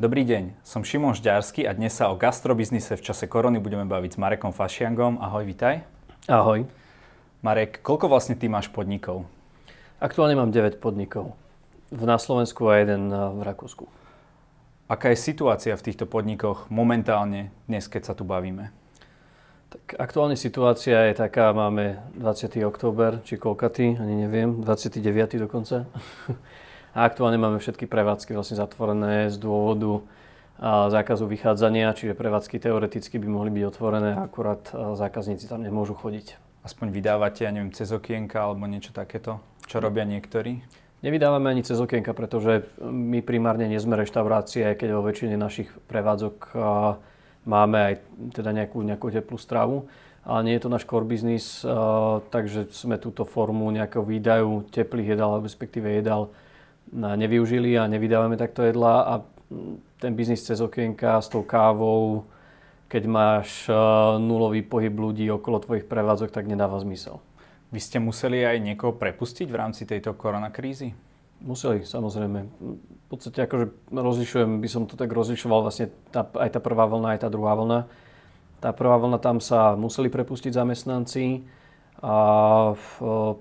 Dobrý deň, som Šimon Žďarsky a dnes sa o gastrobiznise v čase korony budeme baviť s Marekom Fašiangom. Ahoj, vitaj. Ahoj. Marek, koľko vlastne ty máš podnikov? Aktuálne mám 9 podnikov. V na Slovensku a jeden v Rakúsku. Aká je situácia v týchto podnikoch momentálne dnes, keď sa tu bavíme? Tak aktuálne situácia je taká, máme 20. október, či koľkatý, ani neviem, 29. dokonca. A aktuálne máme všetky prevádzky vlastne zatvorené z dôvodu zákazu vychádzania, čiže prevádzky teoreticky by mohli byť otvorené, akurát zákazníci tam nemôžu chodiť. Aspoň vydávate, ja neviem, cez okienka alebo niečo takéto, čo robia niektorí? Nevydávame ani cez okienka, pretože my primárne nie sme reštaurácie, keď vo väčšine našich prevádzok máme aj teda nejakú, nejakú teplú stravu, ale nie je to náš core business, takže sme túto formu nejakého výdajú teplých jedál, respektíve jedál nevyužili a nevydávame takto jedla a ten biznis cez okienka s tou kávou, keď máš nulový pohyb ľudí okolo tvojich prevádzok, tak nedáva zmysel. Vy ste museli aj niekoho prepustiť v rámci tejto koronakrízy? Museli, samozrejme. V podstate akože rozlišujem, by som to tak rozlišoval vlastne tá, aj tá prvá vlna, aj tá druhá vlna. Tá prvá vlna, tam sa museli prepustiť zamestnanci a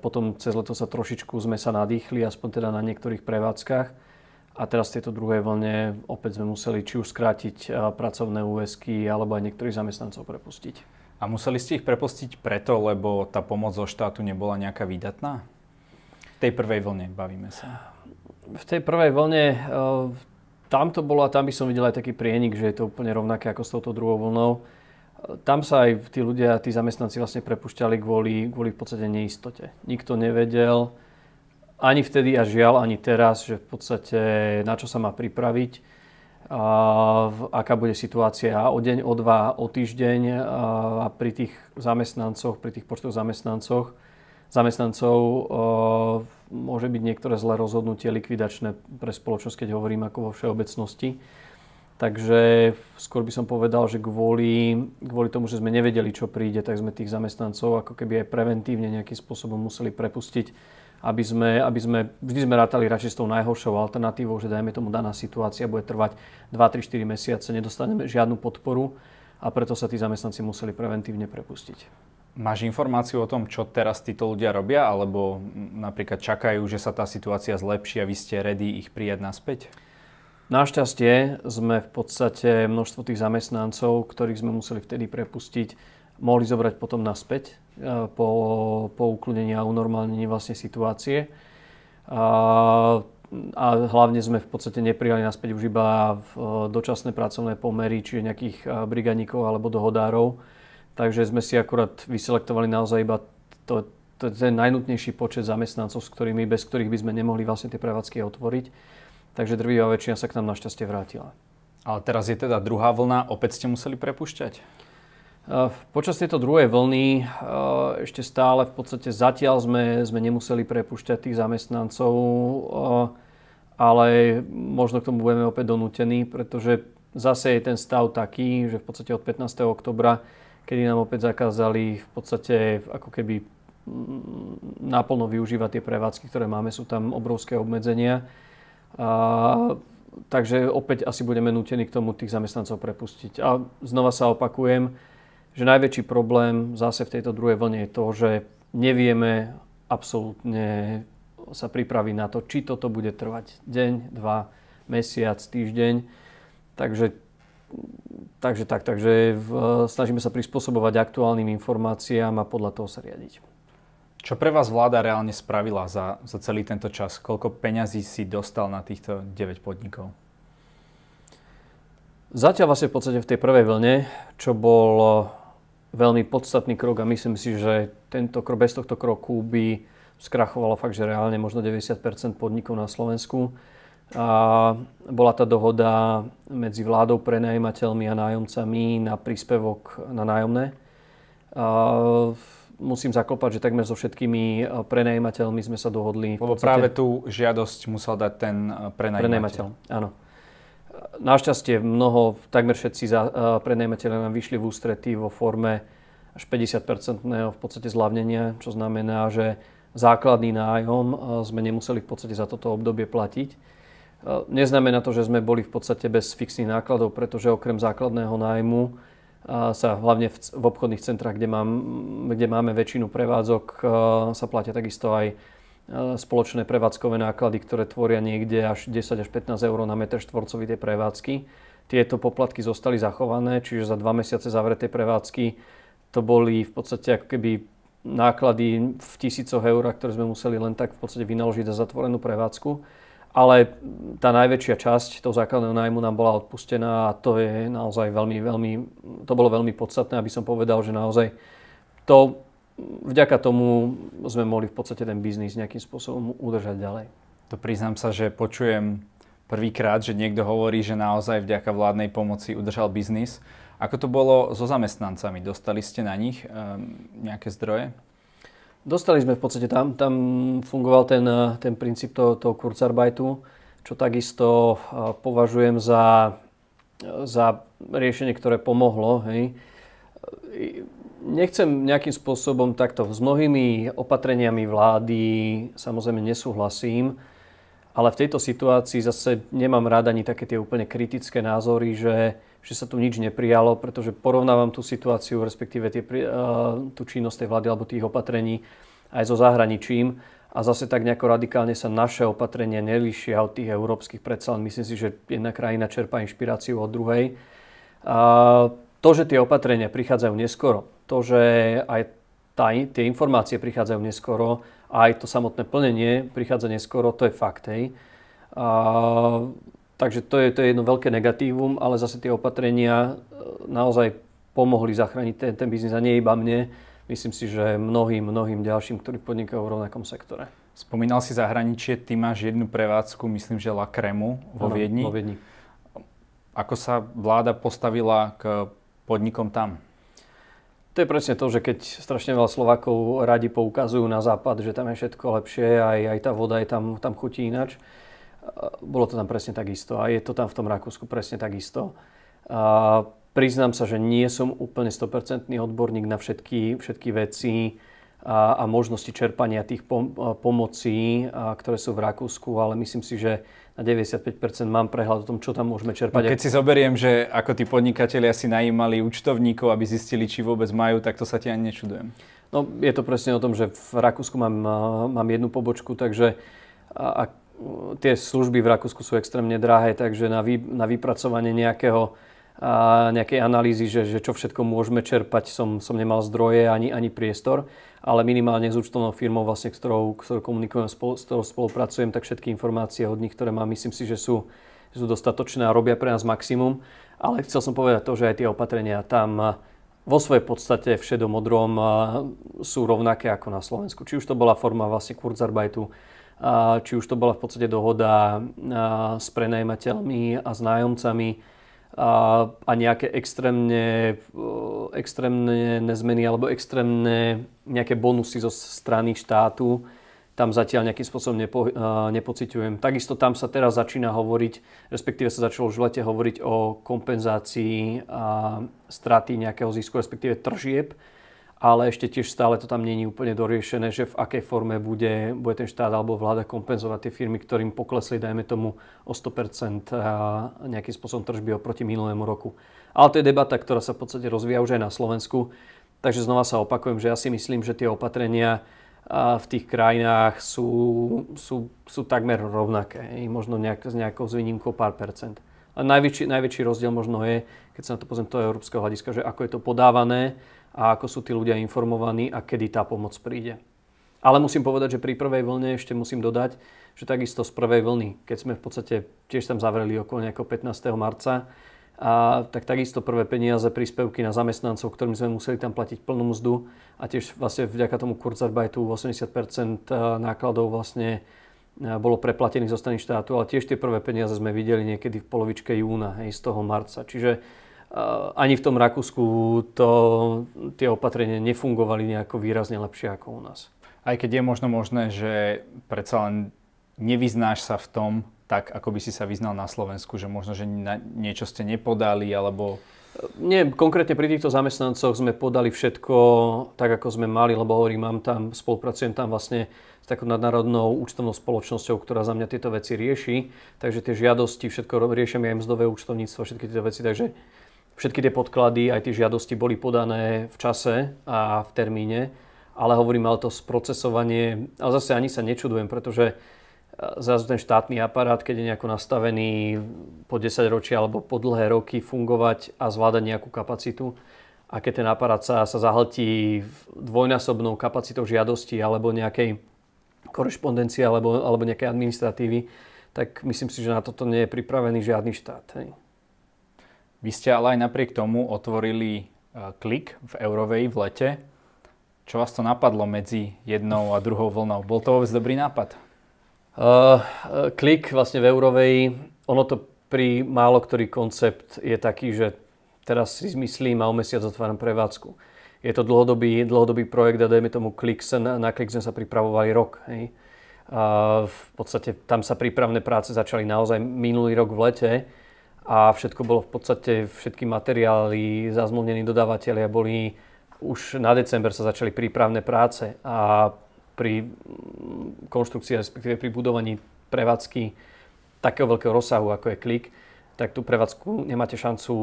potom cez leto sa trošičku sme sa nadýchli, aspoň teda na niektorých prevádzkach. A teraz v tejto druhej vlne opäť sme museli či už skrátiť pracovné úväzky, alebo aj niektorých zamestnancov prepustiť. A museli ste ich prepustiť preto, lebo tá pomoc zo štátu nebola nejaká výdatná? V tej prvej vlne bavíme sa. V tej prvej vlne tam to bolo a tam by som videl aj taký prienik, že je to úplne rovnaké ako s touto druhou vlnou tam sa aj tí ľudia, tí zamestnanci vlastne prepušťali kvôli, kvôli v podstate neistote. Nikto nevedel, ani vtedy a žiaľ, ani teraz, že v podstate na čo sa má pripraviť, a aká bude situácia o deň, o dva, o týždeň a pri tých zamestnancoch, pri tých počtoch zamestnancoch, zamestnancov môže byť niektoré zlé rozhodnutie likvidačné pre spoločnosť, keď hovorím ako vo všeobecnosti. Takže skôr by som povedal, že kvôli, kvôli tomu, že sme nevedeli, čo príde, tak sme tých zamestnancov ako keby aj preventívne nejakým spôsobom museli prepustiť, aby sme, aby sme vždy sme rátali radšej s tou najhoršou alternatívou, že dajme tomu daná situácia bude trvať 2, 3, 4 mesiace, nedostaneme žiadnu podporu a preto sa tí zamestnanci museli preventívne prepustiť. Máš informáciu o tom, čo teraz títo ľudia robia, alebo napríklad čakajú, že sa tá situácia zlepší a vy ste ready ich prijať naspäť? Našťastie sme v podstate množstvo tých zamestnancov, ktorých sme museli vtedy prepustiť, mohli zobrať potom naspäť e, po, po ukludení a unormálnení vlastne situácie. A, a hlavne sme v podstate neprijali naspäť už iba v e, dočasné pracovné pomery, čiže nejakých e, brigadníkov alebo dohodárov. Takže sme si akurát vyselektovali naozaj iba to, to, ten najnutnejší počet zamestnancov, s ktorými, bez ktorých by sme nemohli vlastne tie prevádzky otvoriť takže drvivá väčšina sa k nám našťastie vrátila. Ale teraz je teda druhá vlna, opäť ste museli prepušťať? Počas tejto druhej vlny ešte stále v podstate zatiaľ sme, sme nemuseli prepušťať tých zamestnancov, ale možno k tomu budeme opäť donútení, pretože zase je ten stav taký, že v podstate od 15. oktobra, kedy nám opäť zakázali v podstate ako keby naplno využívať tie prevádzky, ktoré máme, sú tam obrovské obmedzenia a, takže opäť asi budeme nútení k tomu tých zamestnancov prepustiť. A znova sa opakujem, že najväčší problém zase v tejto druhej vlne je to, že nevieme absolútne sa pripraviť na to, či toto bude trvať deň, dva, mesiac, týždeň. Takže, takže tak, takže v, snažíme sa prispôsobovať aktuálnym informáciám a podľa toho sa riadiť. Čo pre vás vláda reálne spravila za, za celý tento čas? Koľko peňazí si dostal na týchto 9 podnikov? Zatiaľ vlastne v podstate v tej prvej vlne, čo bol eh, veľmi podstatný krok a myslím si, že tento, bez tohto kroku by skrachovalo fakt, že reálne možno 90% podnikov na Slovensku. A bola tá dohoda medzi vládou, prenajímateľmi a nájomcami na príspevok na nájomné. A musím zaklopať, že takmer so všetkými e, prenajímateľmi sme sa dohodli. Lebo podstate... práve tú žiadosť musel dať ten e, prenajímateľ. Prenajímateľ, áno. Našťastie mnoho, takmer všetci za, e, prenajímateľe nám vyšli v ústretí vo forme až 50-percentného v podstate zľavnenia, čo znamená, že základný nájom sme nemuseli v podstate za toto obdobie platiť. Neznamená to, že sme boli v podstate bez fixných nákladov, pretože okrem základného nájmu sa hlavne v, v obchodných centrách, kde, mám, kde máme väčšinu prevádzok, sa platia takisto aj spoločné prevádzkové náklady, ktoré tvoria niekde až 10 až 15 eur na meter štvorcový tie prevádzky. Tieto poplatky zostali zachované, čiže za dva mesiace zavreté prevádzky to boli v podstate ako keby náklady v tisícoch eur, ktoré sme museli len tak v podstate vynaložiť za zatvorenú prevádzku. Ale tá najväčšia časť toho základného nájmu nám bola odpustená a to je naozaj veľmi, veľmi, to bolo veľmi podstatné, aby som povedal, že naozaj to vďaka tomu sme mohli v podstate ten biznis nejakým spôsobom udržať ďalej. To priznám sa, že počujem prvýkrát, že niekto hovorí, že naozaj vďaka vládnej pomoci udržal biznis. Ako to bolo so zamestnancami? Dostali ste na nich um, nejaké zdroje? Dostali sme v podstate tam, tam fungoval ten, ten princíp toho, toho Kurzarbeitu, čo takisto považujem za, za riešenie, ktoré pomohlo. Hej nechcem nejakým spôsobom takto. S mnohými opatreniami vlády samozrejme nesúhlasím, ale v tejto situácii zase nemám rád ani také tie úplne kritické názory, že, že sa tu nič neprijalo, pretože porovnávam tú situáciu, respektíve tie, tú činnosť tej vlády alebo tých opatrení aj so zahraničím a zase tak nejako radikálne sa naše opatrenia nelíšia od tých európskych predsa, myslím si, že jedna krajina čerpá inšpiráciu od druhej. A to, že tie opatrenia prichádzajú neskoro, to, že aj tá, tie informácie prichádzajú neskoro aj to samotné plnenie prichádza neskoro, to je fakt. Hej. A, takže to je, to je jedno veľké negatívum, ale zase tie opatrenia e, naozaj pomohli zachrániť ten, ten biznis a nie iba mne. Myslím si, že mnohým, mnohým ďalším, ktorí podnikajú v rovnakom sektore. Spomínal si zahraničie, ty máš jednu prevádzku, myslím, že La Cremu vo Viedni. Vo Viedni. Ako sa vláda postavila k podnikom tam? To je presne to, že keď strašne veľa Slovákov radi poukazujú na západ, že tam je všetko lepšie, aj, aj tá voda je tam, tam chutí inač. Bolo to tam presne takisto a je to tam v tom Rakúsku presne takisto. A priznám sa, že nie som úplne 100% odborník na všetky, všetky veci a, a možnosti čerpania tých pom- pomocí, a, ktoré sú v Rakúsku, ale myslím si, že na 95% mám prehľad o tom, čo tam môžeme čerpať. No keď si zoberiem, že ako tí podnikatelia si najímali účtovníkov, aby zistili, či vôbec majú, tak to sa ti ani nečudujem. No je to presne o tom, že v Rakúsku mám, mám jednu pobočku, takže a, a tie služby v Rakúsku sú extrémne drahé, takže na, vy, na vypracovanie nejakého a nejakej analýzy, že, že čo všetko môžeme čerpať, som, som nemal zdroje ani, ani priestor ale minimálne s účtovnou firmou, vlastne, ktorou, ktorou komunikujem, s ktorou spolupracujem, tak všetky informácie od nich, ktoré mám, myslím si, že sú, sú dostatočné a robia pre nás maximum. Ale chcel som povedať to, že aj tie opatrenia tam vo svojej podstate všedomodrom sú rovnaké ako na Slovensku. Či už to bola forma vlastne Kurzarbeitu, či už to bola v podstate dohoda s prenajímateľmi a s nájomcami, a, nejaké extrémne, extrémne nezmeny alebo extrémne nejaké bonusy zo strany štátu tam zatiaľ nejakým spôsobom nepo, nepociťujem. Takisto tam sa teraz začína hovoriť, respektíve sa začalo už v lete hovoriť o kompenzácii a straty nejakého zisku, respektíve tržieb ale ešte tiež stále to tam není úplne doriešené, že v akej forme bude, bude ten štát alebo vláda kompenzovať tie firmy, ktorým poklesli, dajme tomu, o 100% a nejakým spôsobom tržby oproti minulému roku. Ale to je debata, ktorá sa v podstate rozvíja už aj na Slovensku. Takže znova sa opakujem, že ja si myslím, že tie opatrenia v tých krajinách sú, sú, sú takmer rovnaké. Možno nejak, s nejakou zvýnimkou pár percent. A najväčší, najväčší rozdiel možno je, keď sa na to pozriem toho európskeho hľadiska, že ako je to podávané a ako sú tí ľudia informovaní a kedy tá pomoc príde. Ale musím povedať, že pri prvej vlne ešte musím dodať, že takisto z prvej vlny, keď sme v podstate tiež tam zavreli okolo nejakého 15. marca, a tak takisto prvé peniaze, príspevky na zamestnancov, ktorým sme museli tam platiť plnú mzdu a tiež vlastne vďaka tomu Kurzarbeitu 80% nákladov vlastne bolo preplatených zo strany štátu, ale tiež tie prvé peniaze sme videli niekedy v polovičke júna, hej, z toho marca. Čiže ani v tom Rakúsku to, tie opatrenia nefungovali nejako výrazne lepšie ako u nás. Aj keď je možno možné, že predsa len nevyznáš sa v tom tak, ako by si sa vyznal na Slovensku, že možno, že na niečo ste nepodali, alebo... Nie, konkrétne pri týchto zamestnancoch sme podali všetko tak, ako sme mali, lebo hovorím, mám tam, spolupracujem tam vlastne s takou nadnárodnou účtovnou spoločnosťou, ktorá za mňa tieto veci rieši. Takže tie žiadosti, všetko riešime aj mzdové účtovníctvo, všetky tieto veci. Takže všetky tie podklady, aj tie žiadosti boli podané v čase a v termíne. Ale hovorím, ale to sprocesovanie, ale zase ani sa nečudujem, pretože zrazu ten štátny aparát, keď je nejako nastavený po 10 ročia alebo po dlhé roky fungovať a zvládať nejakú kapacitu, a keď ten aparát sa, sa zahltí dvojnásobnou kapacitou žiadosti alebo nejakej korešpondencie alebo, alebo nejakej administratívy, tak myslím si, že na toto nie je pripravený žiadny štát. Hej. Vy ste ale aj napriek tomu otvorili e, klik v Eurovej v lete. Čo vás to napadlo medzi jednou a druhou vlnou? Bol to vôbec dobrý nápad? Uh, klik vlastne v Eurovej, ono to pri málo ktorý koncept je taký, že teraz si zmyslím a o mesiac otváram prevádzku. Je to dlhodobý, dlhodobý projekt a dajme tomu klik, na klik sme sa pripravovali rok. Hej. A v podstate tam sa prípravné práce začali naozaj minulý rok v lete a všetko bolo v podstate, všetky materiály, zazmluvnení dodávateľia boli, už na december sa začali prípravné práce a pri mm, konštrukcii, respektíve pri budovaní prevádzky takého veľkého rozsahu, ako je klik, tak tú prevádzku nemáte šancu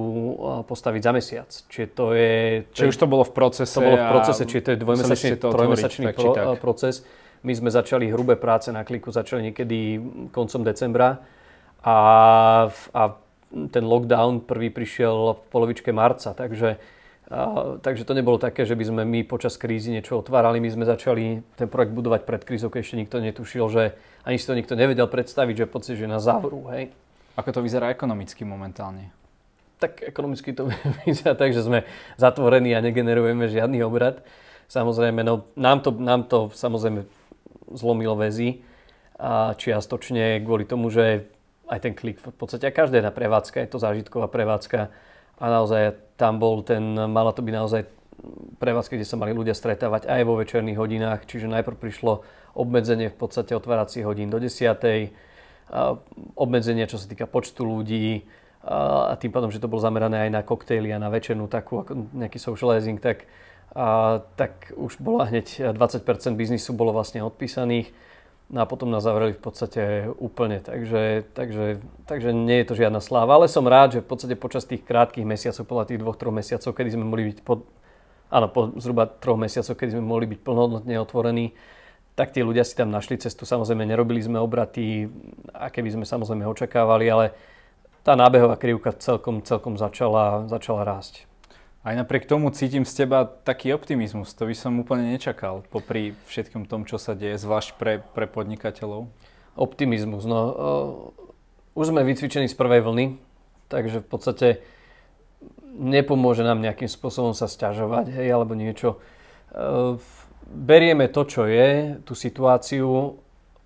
postaviť za mesiac. Čiže to je... Čiže už to bolo v procese. To bolo v procese, čiže to je dvojmesačný, trojmesačný pro, proces. My sme začali hrubé práce na kliku, začali niekedy koncom decembra a, a ten lockdown prvý prišiel v polovičke marca, takže a, takže to nebolo také, že by sme my počas krízy niečo otvárali. My sme začali ten projekt budovať pred krízou, keď ešte nikto netušil, že ani si to nikto nevedel predstaviť, že pocit, že na závoru. Hej. Ako to vyzerá ekonomicky momentálne? Tak ekonomicky to vyzerá tak, že sme zatvorení a negenerujeme žiadny obrad. Samozrejme, no, nám, to, nám to samozrejme zlomilo väzy a čiastočne kvôli tomu, že aj ten klik v podstate, a každá jedna prevádzka, je to zážitková prevádzka, a naozaj tam bol ten, mala to byť naozaj prevádzka, kde sa mali ľudia stretávať aj vo večerných hodinách, čiže najprv prišlo obmedzenie v podstate otváracích hodín do 10. obmedzenie, čo sa týka počtu ľudí a tým pádom, že to bolo zamerané aj na koktejly a na večernú takú, ako nejaký socializing, tak, a, tak už bola hneď 20% biznisu bolo vlastne odpísaných No a potom nás zavreli v podstate úplne, takže, takže, takže nie je to žiadna sláva. Ale som rád, že v podstate počas tých krátkých mesiacov, podľa tých dvoch, troch mesiacov, kedy sme mohli byť po, áno, po zhruba troch mesiacoch, kedy sme mohli byť plnohodnotne otvorení, tak tí ľudia si tam našli cestu. Samozrejme, nerobili sme obraty, aké by sme samozrejme očakávali, ale tá nábehová krivka celkom, celkom začala, začala rásť. Aj napriek tomu cítim z teba taký optimizmus. To by som úplne nečakal, popri všetkom tom, čo sa deje, zvlášť pre, pre podnikateľov. Optimizmus, no uh, už sme vycvičení z prvej vlny, takže v podstate nepomôže nám nejakým spôsobom sa stiažovať, hej, alebo niečo. Uh, berieme to, čo je, tú situáciu.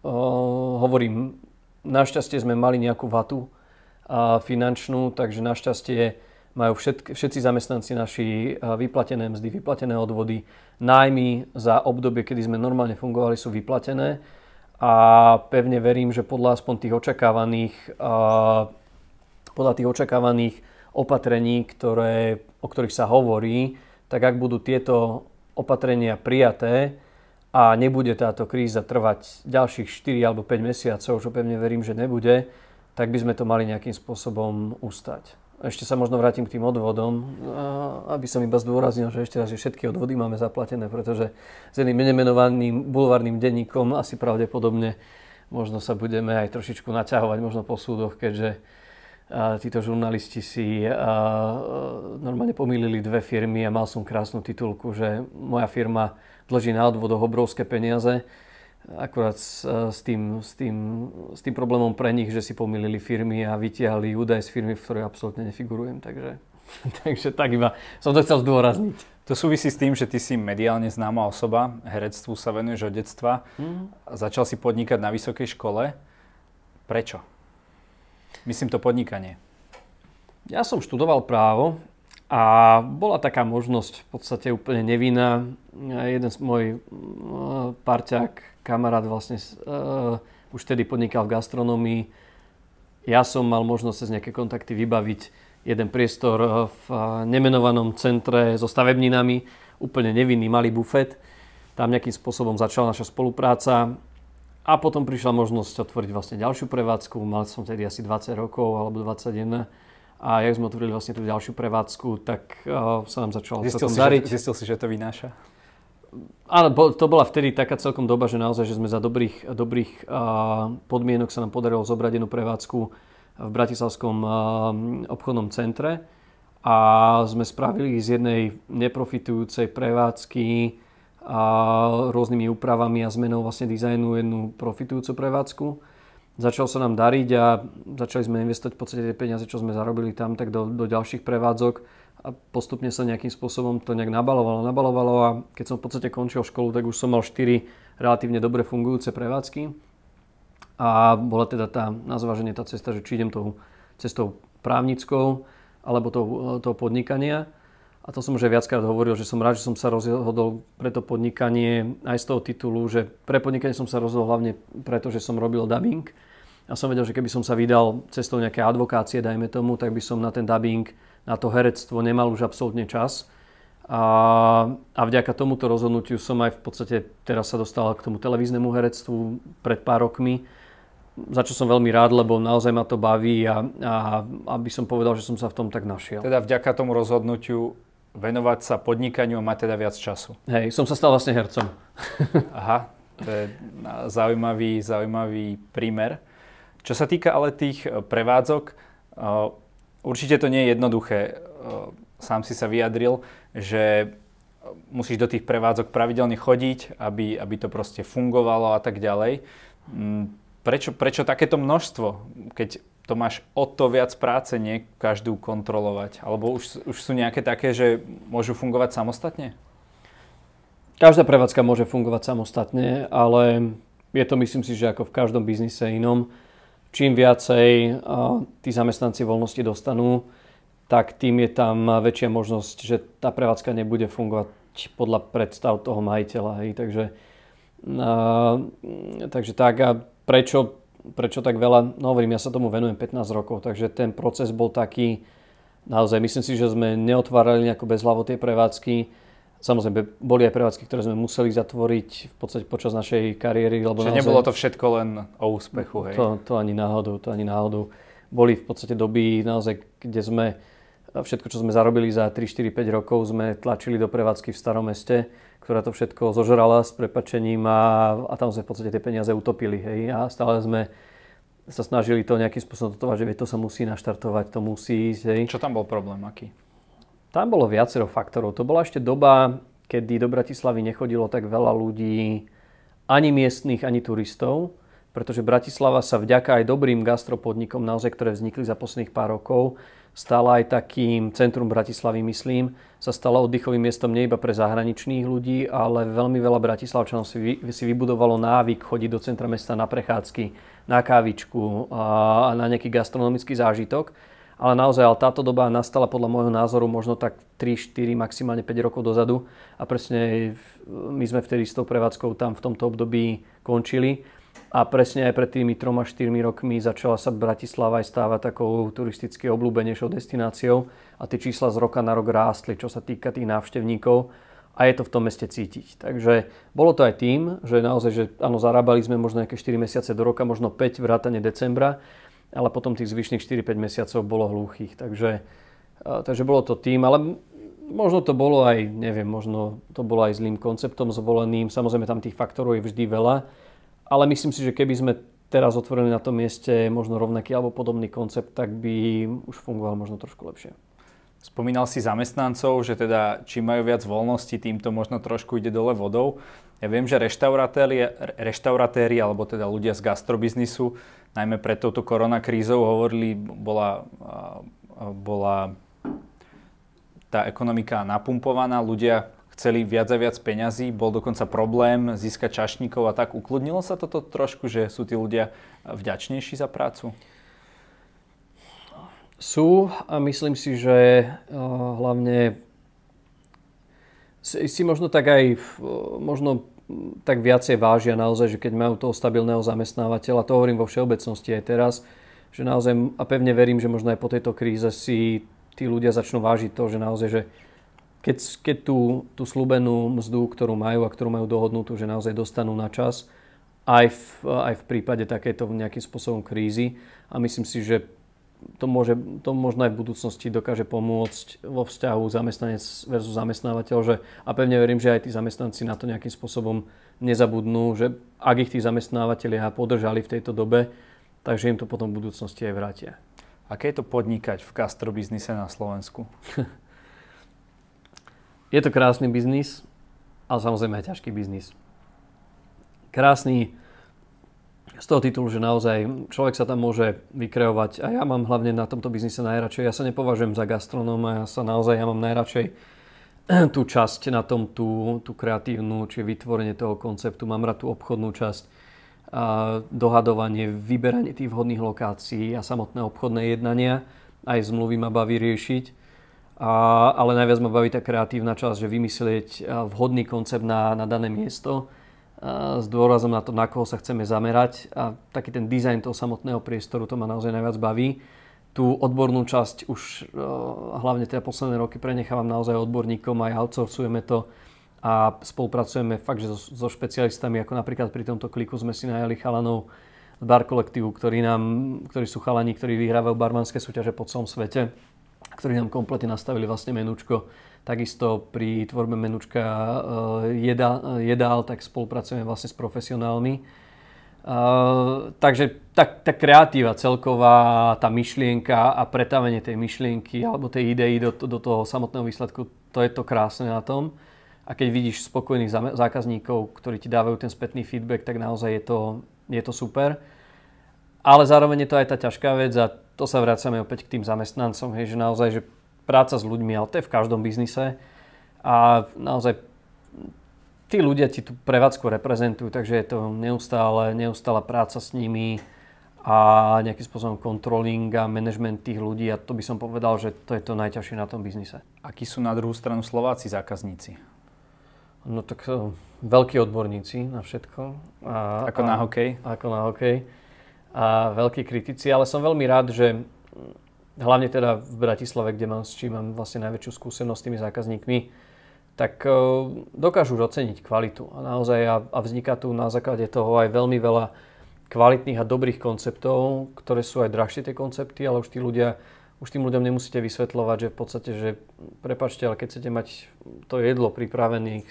Uh, hovorím, našťastie sme mali nejakú vatu uh, finančnú, takže našťastie majú všetk, všetci zamestnanci naši eh, vyplatené mzdy, vyplatené odvody, nájmy za obdobie, kedy sme normálne fungovali, sú vyplatené a pevne verím, že podľa aspoň tých očakávaných, eh, podľa tých očakávaných opatrení, ktoré, o ktorých sa hovorí, tak ak budú tieto opatrenia prijaté a nebude táto kríza trvať ďalších 4 alebo 5 mesiacov, čo pevne verím, že nebude, tak by sme to mali nejakým spôsobom ustať. Ešte sa možno vrátim k tým odvodom, aby som iba zdôraznil, že ešte raz, že všetky odvody máme zaplatené, pretože s jedným nemenovaným bulvárnym denníkom asi pravdepodobne možno sa budeme aj trošičku naťahovať možno po súdoch, keďže títo žurnalisti si normálne pomýlili dve firmy a mal som krásnu titulku, že moja firma dlží na odvodoch obrovské peniaze akurát s, s, tým, s, tým, s tým problémom pre nich, že si pomýlili firmy a vytiahli údaje z firmy, v ktorej absolútne nefigurujem. Takže, takže tak iba som to chcel zdôrazniť. To súvisí s tým, že ty si mediálne známa osoba, herectvu sa venuješ od detstva. Mm. Začal si podnikať na vysokej škole. Prečo? Myslím to podnikanie. Ja som študoval právo a bola taká možnosť v podstate úplne nevinná. Jeden z môj parťák, kamarát vlastne uh, už vtedy podnikal v gastronomii. Ja som mal možnosť cez nejaké kontakty vybaviť jeden priestor v nemenovanom centre so stavebninami, úplne nevinný malý bufet. Tam nejakým spôsobom začala naša spolupráca a potom prišla možnosť otvoriť vlastne ďalšiu prevádzku. Mal som tedy asi 20 rokov alebo 21 a jak sme otvorili vlastne tú ďalšiu prevádzku, tak sa nám začalo zistil celkom si, dariť. Že, zistil si, že to vynáša? Áno, to bola vtedy taká celkom doba, že naozaj, že sme za dobrých, dobrých podmienok sa nám podarilo zobrať jednu prevádzku v Bratislavskom obchodnom centre a sme spravili z jednej neprofitujúcej prevádzky a rôznymi úpravami a zmenou vlastne dizajnu jednu profitujúcu prevádzku. Začalo sa nám dariť a začali sme investovať v podstate tie peniaze, čo sme zarobili tam, tak do, do ďalších prevádzok a postupne sa nejakým spôsobom to nejak nabalovalo, nabalovalo a keď som v podstate končil školu, tak už som mal 4 relatívne dobre fungujúce prevádzky a bola teda tá na zváženie tá cesta, že či idem tou cestou právnickou alebo tou, toho podnikania a to som už aj viackrát hovoril, že som rád, že som sa rozhodol pre to podnikanie aj z toho titulu, že pre podnikanie som sa rozhodol hlavne preto, že som robil dubbing. A som vedel, že keby som sa vydal cestou nejaké advokácie, dajme tomu, tak by som na ten dubbing, na to herectvo nemal už absolútne čas. A, a vďaka tomuto rozhodnutiu som aj v podstate teraz sa dostal k tomu televíznemu herectvu pred pár rokmi, za čo som veľmi rád, lebo naozaj ma to baví a, a aby som povedal, že som sa v tom tak našiel. Teda vďaka tomu rozhodnutiu venovať sa podnikaniu a mať teda viac času. Hej, som sa stal vlastne hercom. Aha, to je zaujímavý, zaujímavý prímer. Čo sa týka ale tých prevádzok, určite to nie je jednoduché. E, sám si sa vyjadril, že musíš do tých prevádzok pravidelne chodiť, aby, aby to proste fungovalo a tak ďalej. Mm, prečo, prečo takéto množstvo, keď to máš o to viac práce, nie každú kontrolovať? Alebo už, už sú nejaké také, že môžu fungovať samostatne? Každá prevádzka môže fungovať samostatne, ale je to myslím si, že ako v každom biznise inom, čím viacej tí zamestnanci voľnosti dostanú, tak tým je tam väčšia možnosť, že tá prevádzka nebude fungovať podľa predstav toho majiteľa. Hej. Takže, a, takže tak a prečo prečo tak veľa, no hovorím, ja sa tomu venujem 15 rokov, takže ten proces bol taký, naozaj myslím si, že sme neotvárali nejako bezhlavo tie prevádzky. Samozrejme, boli aj prevádzky, ktoré sme museli zatvoriť v podstate počas našej kariéry. Lebo Čiže naozaj, nebolo to všetko len o úspechu, hej? To, to ani náhodou, to ani náhodou. Boli v podstate doby naozaj, kde sme všetko, čo sme zarobili za 3, 4, 5 rokov, sme tlačili do prevádzky v starom meste ktorá to všetko zožrala s prepačením a, a tam sme v podstate tie peniaze utopili. Hej. A stále sme sa snažili to nejakým spôsobom dotovať, že to sa musí naštartovať, to musí ísť. Hej. Čo tam bol problém, aký? Tam bolo viacero faktorov. To bola ešte doba, kedy do Bratislavy nechodilo tak veľa ľudí, ani miestnych, ani turistov, pretože Bratislava sa vďaka aj dobrým gastropodnikom, naozaj, ktoré vznikli za posledných pár rokov, stala aj takým centrum Bratislavy, myslím, sa stala oddychovým miestom nie iba pre zahraničných ľudí, ale veľmi veľa Bratislavčanov si, vy, si vybudovalo návyk chodiť do centra mesta na prechádzky, na kávičku a na nejaký gastronomický zážitok. Ale naozaj, ale táto doba nastala podľa môjho názoru možno tak 3, 4, maximálne 5 rokov dozadu a presne my sme vtedy s tou prevádzkou tam v tomto období končili. A presne aj pred tými 3-4 rokmi začala sa Bratislava aj stávať takou turisticky obľúbenejšou destináciou a tie čísla z roka na rok rástli, čo sa týka tých návštevníkov a je to v tom meste cítiť. Takže bolo to aj tým, že naozaj, že áno, zarábali sme možno nejaké 4 mesiace do roka, možno 5 vrátane decembra, ale potom tých zvyšných 4-5 mesiacov bolo hluchých. Takže, takže bolo to tým, ale možno to bolo aj, neviem, možno to bolo aj zlým konceptom zvoleným. Samozrejme tam tých faktorov je vždy veľa, ale myslím si, že keby sme teraz otvorili na tom mieste možno rovnaký alebo podobný koncept, tak by už fungoval možno trošku lepšie. Spomínal si zamestnancov, že teda čím majú viac voľnosti, tým to možno trošku ide dole vodou. Ja viem, že reštauratéri, alebo teda ľudia z gastrobiznisu, najmä pred touto koronakrízou hovorili, bola, bola tá ekonomika napumpovaná, ľudia chceli viac a viac peňazí, bol dokonca problém získať čašníkov a tak. Ukludnilo sa toto trošku, že sú tí ľudia vďačnejší za prácu? Sú a myslím si, že hlavne si možno tak aj možno tak viacej vážia naozaj, že keď majú toho stabilného zamestnávateľa, to hovorím vo všeobecnosti aj teraz, že naozaj, a pevne verím, že možno aj po tejto kríze si tí ľudia začnú vážiť to, že naozaj, že keď, keď tú, tú slúbenú mzdu, ktorú majú a ktorú majú dohodnutú, že naozaj dostanú na čas, aj v, aj v prípade takéto nejakým spôsobom krízy. A myslím si, že to, môže, to možno aj v budúcnosti dokáže pomôcť vo vzťahu zamestnanec versus zamestnávateľ. Že, a pevne verím, že aj tí zamestnanci na to nejakým spôsobom nezabudnú, že ak ich tí zamestnávateľia podržali v tejto dobe, takže im to potom v budúcnosti aj vrátia. Aké je to podnikať v gastrobiznise na Slovensku? je to krásny biznis, ale samozrejme aj ťažký biznis. Krásny z toho titulu, že naozaj človek sa tam môže vykreovať a ja mám hlavne na tomto biznise najradšej, ja sa nepovažujem za gastronóma, ja sa naozaj, ja mám najradšej tú časť na tom, tú, tú kreatívnu, či vytvorenie toho konceptu, mám rád tú obchodnú časť, a dohadovanie, vyberanie tých vhodných lokácií a samotné obchodné jednania, aj zmluvy ma baví riešiť. A, ale najviac ma baví tá kreatívna časť, že vymyslieť vhodný koncept na, na dané miesto, s dôrazom na to, na koho sa chceme zamerať a taký ten dizajn toho samotného priestoru, to ma naozaj najviac baví. Tú odbornú časť už hlavne teda posledné roky prenechávam naozaj odborníkom, aj outsourcujeme to a spolupracujeme fakt, že so, so špecialistami, ako napríklad pri tomto kliku sme si najali chalanov z bar kolektívu, ktorí, nám, ktorí sú chalani, ktorí vyhrávajú barmanské súťaže po celom svete, ktorí nám kompletne nastavili vlastne menúčko Takisto pri tvorbe menučka eh, jedál tak spolupracujeme vlastne s profesionálmi. Uh, takže tá, tá kreatíva celková, tá myšlienka a pretavenie tej myšlienky alebo tej idei do, do toho samotného výsledku, to je to krásne na tom. A keď vidíš spokojných zákazníkov, ktorí ti dávajú ten spätný feedback, tak naozaj je to, je to super. Ale zároveň je to aj tá ťažká vec a to sa vracame opäť k tým zamestnancom, hej, že naozaj, že práca s ľuďmi, ale to je v každom biznise. A naozaj tí ľudia ti tú prevádzku reprezentujú, takže je to neustále, neustála práca s nimi a nejakým spôsobom controlling a management tých ľudí a to by som povedal, že to je to najťažšie na tom biznise. Akí sú na druhú stranu Slováci zákazníci? No tak uh, veľkí odborníci na všetko. A, ako a, na hokej? Ako na hokej. A veľkí kritici, ale som veľmi rád, že hlavne teda v Bratislave, kde mám, s čím mám vlastne najväčšiu skúsenosť s tými zákazníkmi, tak e, dokážu oceniť kvalitu. A naozaj a, a vzniká tu na základe toho aj veľmi veľa kvalitných a dobrých konceptov, ktoré sú aj drahšie tie koncepty, ale už tí ľudia, už tým ľuďom nemusíte vysvetľovať, že v podstate, že prepačte, ale keď chcete mať to jedlo pripravené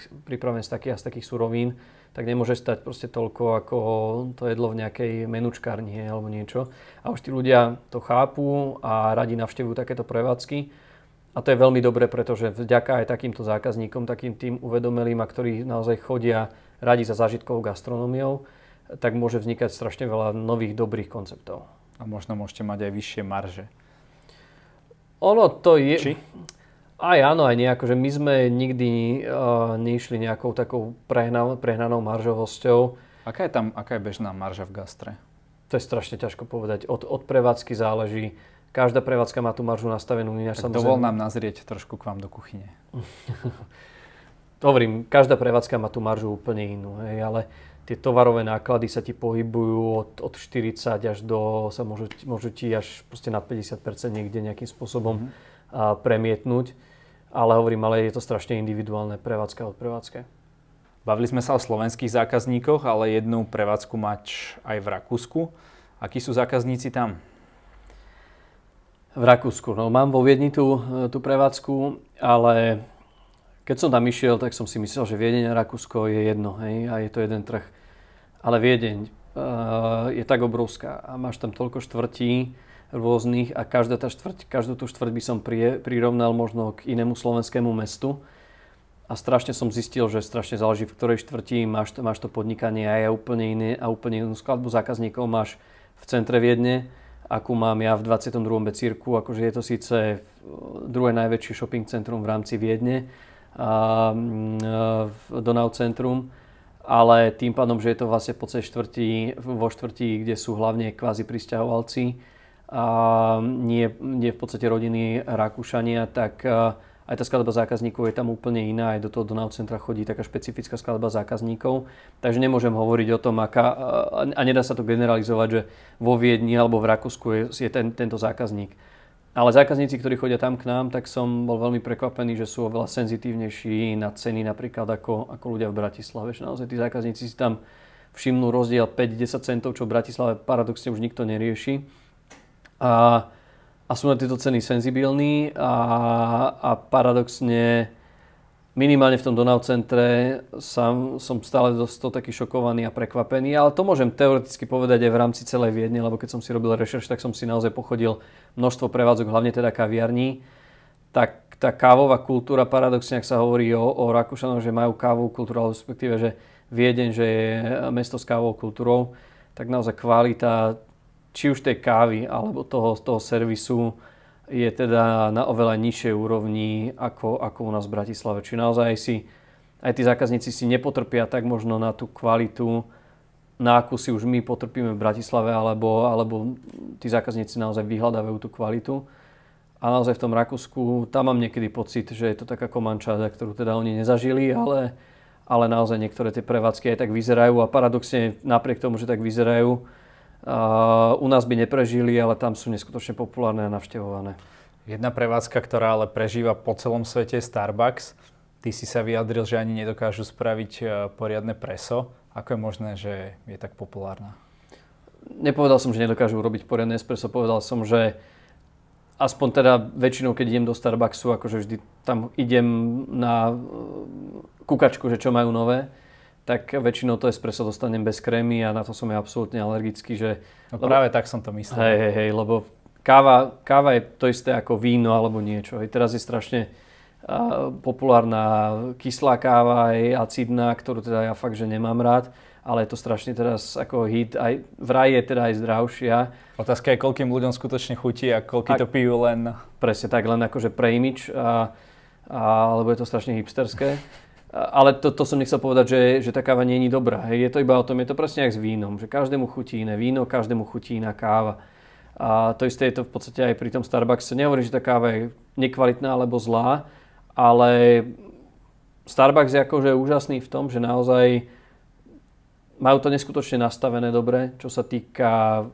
z takých a z takých surovín, tak nemôže stať proste toľko, ako to jedlo v nejakej menučkárni alebo niečo. A už tí ľudia to chápu a radi navštevujú takéto prevádzky. A to je veľmi dobré, pretože vďaka aj takýmto zákazníkom, takým tým uvedomelým, a ktorí naozaj chodia radi za zážitkovou gastronómiou, tak môže vznikať strašne veľa nových dobrých konceptov. A možno môžete mať aj vyššie marže. Ono to je... Či? Aj áno, aj nejako, že my sme nikdy uh, neišli nejakou takou prehnanou, prehnanou maržovosťou. Aká je tam, aká je bežná marža v gastre? To je strašne ťažko povedať. Od, od prevádzky záleží. Každá prevádzka má tú maržu nastavenú ináč. Tak dovol nám nazrieť trošku k vám do kuchyne. Hovorím, každá prevádzka má tú maržu úplne inú, hej, ale tie tovarové náklady sa ti pohybujú od, od 40 až do, sa môžu, môžu ti až na 50% niekde nejakým spôsobom mm-hmm. premietnúť ale hovorím, ale je to strašne individuálne prevádzka od prevádzke. Bavili sme sa o slovenských zákazníkoch, ale jednu prevádzku mať aj v Rakúsku. Akí sú zákazníci tam? V Rakúsku. No, mám vo Viedni tú, tú prevádzku, ale keď som tam išiel, tak som si myslel, že Viedeň a Rakúsko je jedno, hej, a je to jeden trh. Ale Viedeň uh, je tak obrovská a máš tam toľko štvrtí, rôznych a každá tá štvrť, každú tú štvrť by som pri, prirovnal možno k inému slovenskému mestu. A strašne som zistil, že strašne záleží, v ktorej štvrti máš, máš to podnikanie a je úplne iné a úplne inú skladbu zákazníkov máš v centre Viedne, akú mám ja v 22. becírku, akože je to síce druhé najväčšie shopping centrum v rámci Viedne, a, v Donau centrum, ale tým pádom, že je to vlastne po štvrti, vo štvrti, kde sú hlavne kvázi pristahovalci, nie, nie v podstate rodiny Rakúšania, tak a aj tá skladba zákazníkov je tam úplne iná, aj do toho Donau centra chodí taká špecifická skladba zákazníkov, takže nemôžem hovoriť o tom, aká, a nedá sa to generalizovať, že vo Viedni alebo v Rakúsku je, je ten, tento zákazník. Ale zákazníci, ktorí chodia tam k nám, tak som bol veľmi prekvapený, že sú oveľa senzitívnejší na ceny napríklad ako, ako ľudia v Bratislave. Že naozaj tí zákazníci si tam všimnú rozdiel 5-10 centov, čo v Bratislave paradoxne už nikto nerieši. A a sú na tieto ceny senzibilní a, a paradoxne minimálne v tom Donau centre som, som stále dosť taký šokovaný a prekvapený, ale to môžem teoreticky povedať aj v rámci celej Viedne, lebo keď som si robil rešerš, tak som si naozaj pochodil množstvo prevádzok, hlavne teda kaviarní. Tak tá kávová kultúra, paradoxne, ak sa hovorí o, o Rakúšanoch, že majú kávovú kultúru, respektíve, že Viedeň, že je mesto s kávovou kultúrou, tak naozaj kvalita či už tej kávy alebo toho, toho servisu je teda na oveľa nižšej úrovni ako, ako u nás v Bratislave. Či naozaj si aj tí zákazníci si nepotrpia tak možno na tú kvalitu, na akú si už my potrpíme v Bratislave, alebo, alebo tí zákazníci naozaj vyhľadávajú tú kvalitu. A naozaj v tom Rakúsku, tam mám niekedy pocit, že je to taká komančáda, ktorú teda oni nezažili, ale, ale naozaj niektoré tie prevádzky aj tak vyzerajú a paradoxne napriek tomu, že tak vyzerajú, u nás by neprežili, ale tam sú neskutočne populárne a navštevované. Jedna prevádzka, ktorá ale prežíva po celom svete je Starbucks. Ty si sa vyjadril, že ani nedokážu spraviť e, poriadne preso. Ako je možné, že je tak populárna? Nepovedal som, že nedokážu urobiť poriadne espresso. Povedal som, že aspoň teda väčšinou, keď idem do Starbucksu, akože vždy tam idem na e, kukačku, že čo majú nové tak väčšinou to espresso dostanem bez krémy a na to som ja absolútne alergický. Že, no lebo, práve tak som to myslel. Hej, hej, hej, lebo káva, káva je to isté ako víno alebo niečo. Hej, teraz je strašne uh, populárna kyslá káva, aj acidná, ktorú teda ja fakt, že nemám rád ale je to strašne teraz ako hit. Aj vraj je teda aj zdravšia. Otázka je, koľkým ľuďom skutočne chutí a koľký to pijú len... Presne tak, len akože pre imič, a, a, alebo je to strašne hipsterské. Ale to, to som nechcel povedať, že, že tá káva nie je dobrá. Hej. Je to iba o tom, je to presne ako s vínom, že každému chutí iné víno, každému chutí iná káva. A to isté je to v podstate aj pri tom Starbucks. Nehovorím, že tá káva je nekvalitná alebo zlá, ale Starbucks je akože úžasný v tom, že naozaj majú to neskutočne nastavené dobre, čo sa týka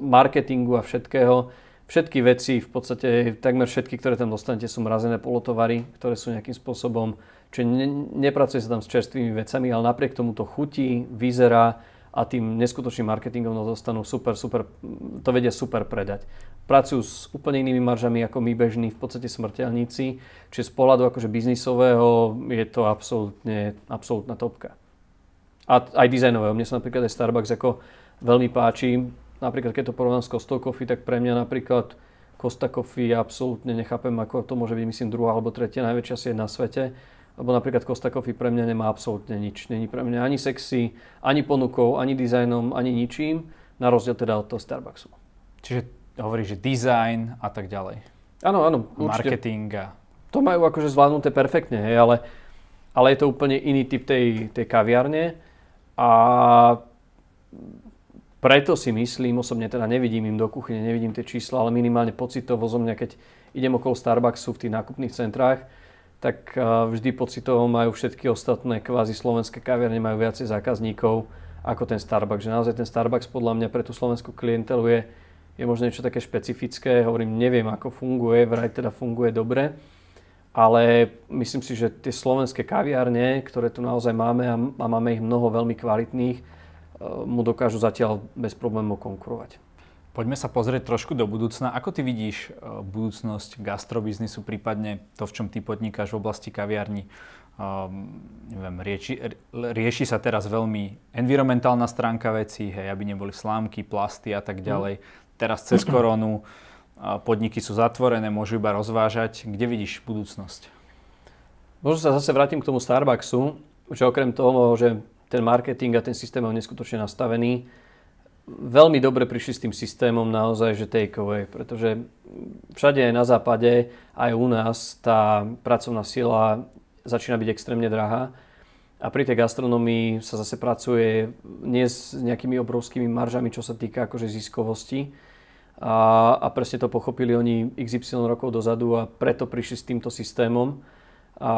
marketingu a všetkého. Všetky veci, v podstate takmer všetky, ktoré tam dostanete, sú mrazené polotovary, ktoré sú nejakým spôsobom Čiže ne, nepracuje sa tam s čerstvými vecami, ale napriek tomu to chutí, vyzerá a tým neskutočným marketingom no dostanú super, super, to vedia super predať. Pracujú s úplne inými maržami ako my bežní, v podstate smrteľníci, čiže z pohľadu akože biznisového je to absolútne, absolútna topka. A aj dizajnového. Mne sa napríklad aj Starbucks ako veľmi páči. Napríklad keď to porovnám s Costa Coffee, tak pre mňa napríklad Costa Coffee ja absolútne nechápem, ako to môže byť, myslím, druhá alebo tretia najväčšia sieť na svete lebo napríklad Costa Coffee pre mňa nemá absolútne nič. Není pre mňa ani sexy, ani ponukou, ani dizajnom, ani ničím, na rozdiel teda od toho Starbucksu. Čiže hovoríš, že design a tak ďalej. Áno, áno. Marketing a... To majú akože zvládnuté perfektne, hej, ale, ale je to úplne iný typ tej, tej kaviarne a preto si myslím, osobne teda nevidím im do kuchyne, nevidím tie čísla, ale minimálne pocitovo zo mňa, keď idem okolo Starbucksu v tých nákupných centrách, tak vždy pocitovo majú všetky ostatné kvázi slovenské kaviarne, majú viacej zákazníkov ako ten Starbucks. Že naozaj ten Starbucks podľa mňa pre tú slovenskú klientelu je, je možno niečo také špecifické. Hovorím, neviem ako funguje, vraj teda funguje dobre. Ale myslím si, že tie slovenské kaviárne, ktoré tu naozaj máme a máme ich mnoho veľmi kvalitných, mu dokážu zatiaľ bez problémov konkurovať. Poďme sa pozrieť trošku do budúcna. Ako ty vidíš e, budúcnosť gastrobiznisu, prípadne to, v čom ty podnikáš v oblasti kaviarní? Um, neviem, rieši, rieši sa teraz veľmi environmentálna stránka veci, hej, aby neboli slámky, plasty a tak ďalej. Mm. Teraz cez koronu podniky sú zatvorené, môžu iba rozvážať. Kde vidíš budúcnosť? Možno sa zase vrátim k tomu Starbucksu, že okrem toho, že ten marketing a ten systém je neskutočne nastavený, veľmi dobre prišli s tým systémom naozaj, že take away, pretože všade aj na západe, aj u nás tá pracovná sila začína byť extrémne drahá. A pri tej gastronomii sa zase pracuje nie s nejakými obrovskými maržami, čo sa týka akože ziskovosti, a, a presne to pochopili oni XY rokov dozadu a preto prišli s týmto systémom, a,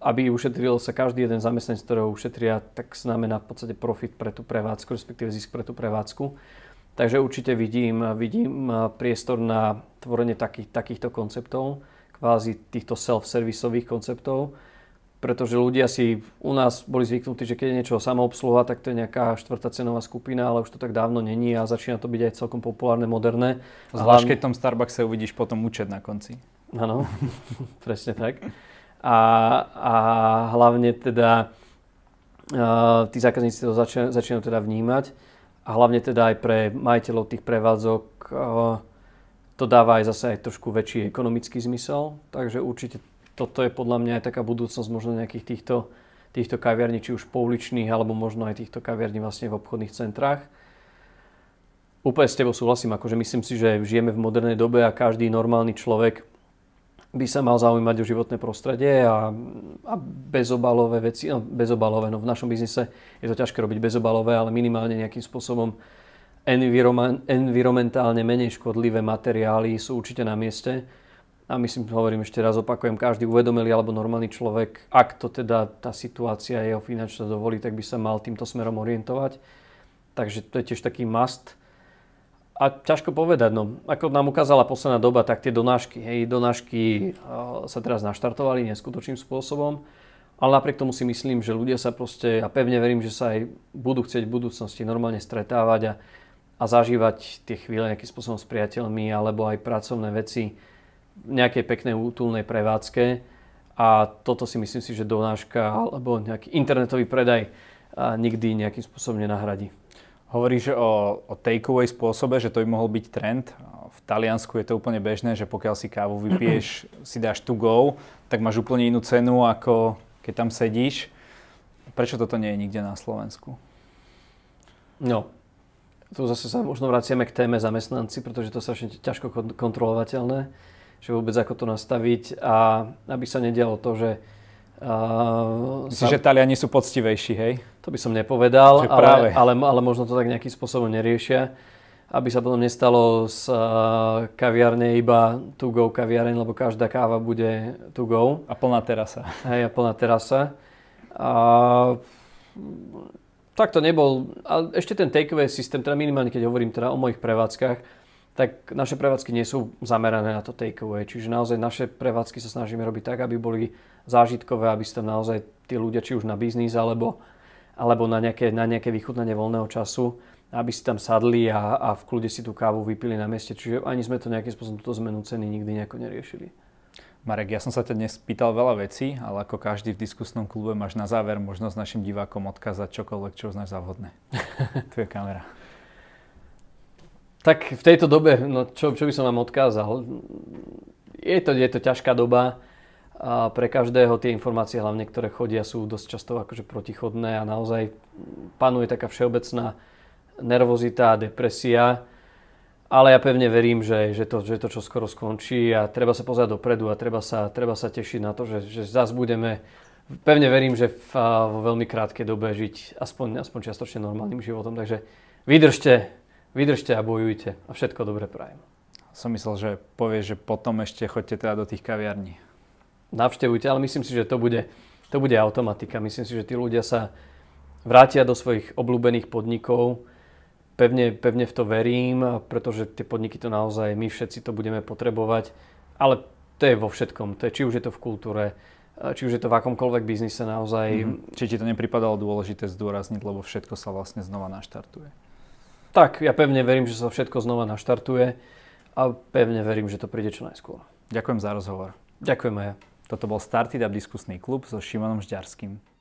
aby ušetril sa každý jeden zamestnanec, ktorého ušetria, tak znamená v podstate profit pre tú prevádzku, respektíve zisk pre tú prevádzku. Takže určite vidím, vidím priestor na tvorenie takých, takýchto konceptov, kvázi týchto self-servisových konceptov, pretože ľudia si u nás boli zvyknutí, že keď je niečo samoobsluha, tak to je nejaká štvrtá cenová skupina, ale už to tak dávno není a začína to byť aj celkom populárne, moderné. Zvlášť keď v tom Starbuckse uvidíš potom účet na konci. Áno, presne tak. A, a hlavne teda uh, tí zákazníci to začínajú, začínajú teda vnímať a hlavne teda aj pre majiteľov tých prevádzok uh, to dáva aj zase aj trošku väčší ekonomický zmysel, takže určite toto je podľa mňa aj taká budúcnosť možno nejakých týchto, týchto kaviarní, či už pouličných, alebo možno aj týchto kaviarní vlastne v obchodných centrách. Úplne s tebou súhlasím, akože myslím si, že žijeme v modernej dobe a každý normálny človek by sa mal zaujímať o životné prostredie a, a bezobalové veci, no bezobalové, no v našom biznise je to ťažké robiť bezobalové, ale minimálne nejakým spôsobom environmentálne menej škodlivé materiály sú určite na mieste a myslím, hovorím ešte raz, opakujem, každý uvedomelý alebo normálny človek, ak to teda tá situácia jeho finančná dovolí, tak by sa mal týmto smerom orientovať. Takže to je tiež taký must. A ťažko povedať, no, ako nám ukázala posledná doba, tak tie donášky, hej, donášky sa teraz naštartovali neskutočným spôsobom, ale napriek tomu si myslím, že ľudia sa proste, a pevne verím, že sa aj budú chcieť v budúcnosti normálne stretávať a, a zažívať tie chvíle nejakým spôsobom s priateľmi alebo aj pracovné veci, nejakej peknej útulnej prevádzke a toto si myslím si, že donáška alebo nejaký internetový predaj nikdy nejakým spôsobom nenahradí. Hovoríš o, o takeaway spôsobe, že to by mohol byť trend. V Taliansku je to úplne bežné, že pokiaľ si kávu vypiješ, si dáš to go, tak máš úplne inú cenu, ako keď tam sedíš. Prečo toto nie je nikde na Slovensku? No, tu zase sa možno vraciame k téme zamestnanci, pretože to sa ťažko kontrolovateľné že vôbec ako to nastaviť a aby sa nedialo to, že Uh, Myslíš, sa... že Taliani sú poctivejší, hej? To by som nepovedal, ale, ale, ale možno to tak nejakým spôsobom neriešia. Aby sa potom nestalo z uh, kaviarne iba to go kaviareň, lebo každá káva bude to go. A plná terasa. Hej, a plná terasa. A, tak to nebol. A ešte ten takeaway systém, teda minimálne keď hovorím teda o mojich prevádzkach, tak naše prevádzky nie sú zamerané na to takeaway. Čiže naozaj naše prevádzky sa snažíme robiť tak, aby boli zážitkové, aby ste naozaj tí ľudia, či už na biznis alebo, alebo na, nejaké, na nejaké vychutnanie voľného času, aby si tam sadli a, a v kľude si tú kávu vypili na mieste. Čiže ani sme to nejakým spôsobom túto zmenu ceny nikdy nejako neriešili. Marek, ja som sa ťa dnes pýtal veľa vecí, ale ako každý v diskusnom klube máš na záver možnosť našim divákom odkázať čokoľvek, čo uznáš za vhodné. tu je kamera. Tak v tejto dobe, no čo, čo by som vám odkázal? Je to, je to ťažká doba a pre každého tie informácie, hlavne ktoré chodia, sú dosť často akože protichodné a naozaj panuje taká všeobecná nervozita a depresia. Ale ja pevne verím, že, že, to, že to čo skoro skončí a treba sa pozerať dopredu a treba sa, treba sa tešiť na to, že, že zase budeme, pevne verím, že v, vo veľmi krátkej dobe žiť aspoň, aspoň čiastočne normálnym životom. Takže vydržte, Vydržte a bojujte a všetko dobre prajem. Som myslel, že povieš, že potom ešte chodte teda do tých kaviarní. Navštevujte, ale myslím si, že to bude, to bude automatika. Myslím si, že tí ľudia sa vrátia do svojich obľúbených podnikov. Pevne, pevne v to verím, pretože tie podniky to naozaj, my všetci to budeme potrebovať. Ale to je vo všetkom. To je, či už je to v kultúre, či už je to v akomkoľvek biznise naozaj. Mm-hmm. Či ti to nepripadalo dôležité zdôrazniť, lebo všetko sa vlastne znova naštartuje. Tak, ja pevne verím, že sa všetko znova naštartuje a pevne verím, že to príde čo najskôr. Ďakujem za rozhovor. Ďakujem aj ja. Toto bol Started Up diskusný klub so Šimonom Žďarským.